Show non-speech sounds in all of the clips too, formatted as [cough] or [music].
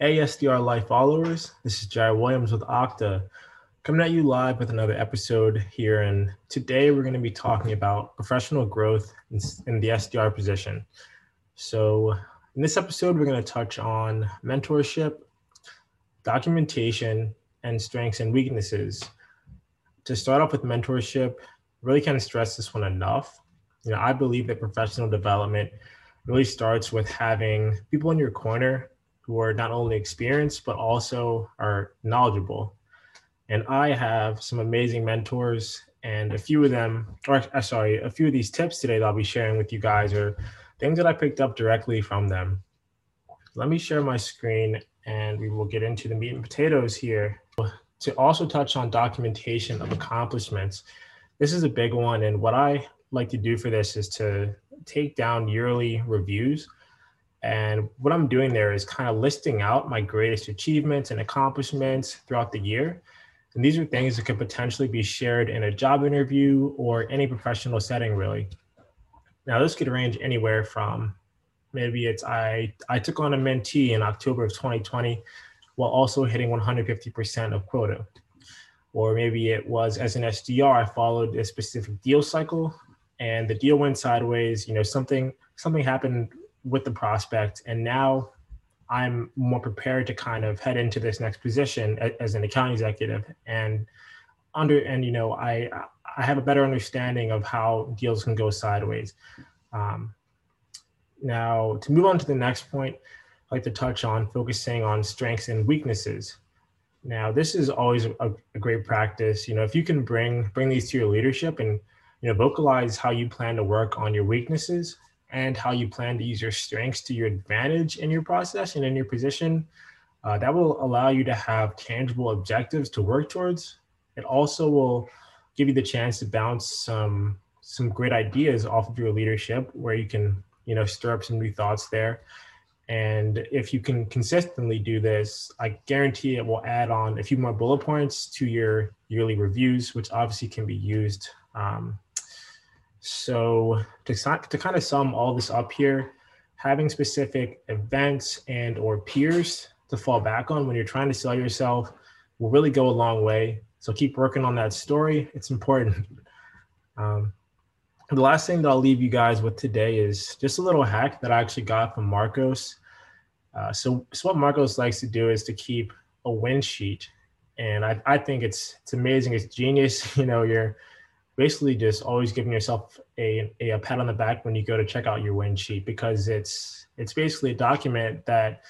Hey, SDR Life followers. This is Jared Williams with Okta, coming at you live with another episode here. And today we're going to be talking about professional growth in, in the SDR position. So, in this episode, we're going to touch on mentorship, documentation, and strengths and weaknesses. To start off with mentorship, really can't stress this one enough. You know, I believe that professional development really starts with having people in your corner who are not only experienced but also are knowledgeable. And I have some amazing mentors, and a few of them, or uh, sorry, a few of these tips today that I'll be sharing with you guys are things that I picked up directly from them. Let me share my screen and we will get into the meat and potatoes here. To also touch on documentation of accomplishments, this is a big one. And what I like to do for this is to take down yearly reviews and what I'm doing there is kind of listing out my greatest achievements and accomplishments throughout the year. And these are things that could potentially be shared in a job interview or any professional setting, really. Now, this could range anywhere from maybe it's I, I took on a mentee in October of 2020 while also hitting 150% of quota. Or maybe it was as an SDR, I followed a specific deal cycle and the deal went sideways. You know, something something happened with the prospect. And now i'm more prepared to kind of head into this next position as an account executive. And under and you know i i have a better understanding of how deals can go sideways. Um, now to move on to the next point i'd like to touch on focusing on strengths and weaknesses. Now this is always a, a great practice. You know if you can bring bring these to your leadership and you know vocalize how you plan to work on your weaknesses and how you plan to use your strengths to your advantage in your process and in your position. Uh, that will allow you to have tangible objectives to work towards. It also will give you the chance to bounce some some great ideas off of your leadership where you can you know stir up some new thoughts there and if you can consistently do this i guarantee it will add on a few more bullet points to your yearly reviews which obviously can be used um, so to, to kind of sum all this up here, having specific events and or peers to fall back on when you're trying to sell yourself will really go a long way. So keep working on that story. It's important. [laughs] Um, the last thing that I'll leave you guys with today is just a little hack that I actually got from Marcos. Uh, so, so what Marcos likes to do is to keep a win sheet, and I, I think it's it's amazing. It's genius. [laughs] You know, you're basically just always giving yourself a, a, pat on the back when you go to check out your win sheet because it's it's basically a document that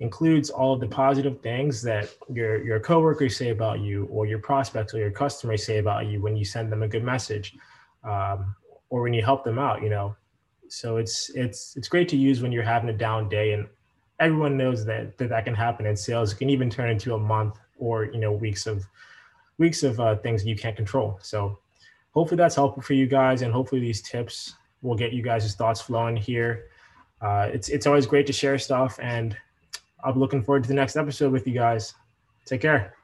includes all of the positive things that your your coworkers say about you or your prospects or your customers say about you when you send them a good message um, or when you help them out you know? So it's it's it's great to use when you're having a down day and everyone knows that that, that can happen in sales. It can even turn into a month or you know weeks of weeks of uh, things you can't control. So hopefully that's helpful for you guys and hopefully these tips will get you guys' thoughts flowing here. Uh, it's it's always great to share stuff and i'm looking forward to the next episode with you guys. Take care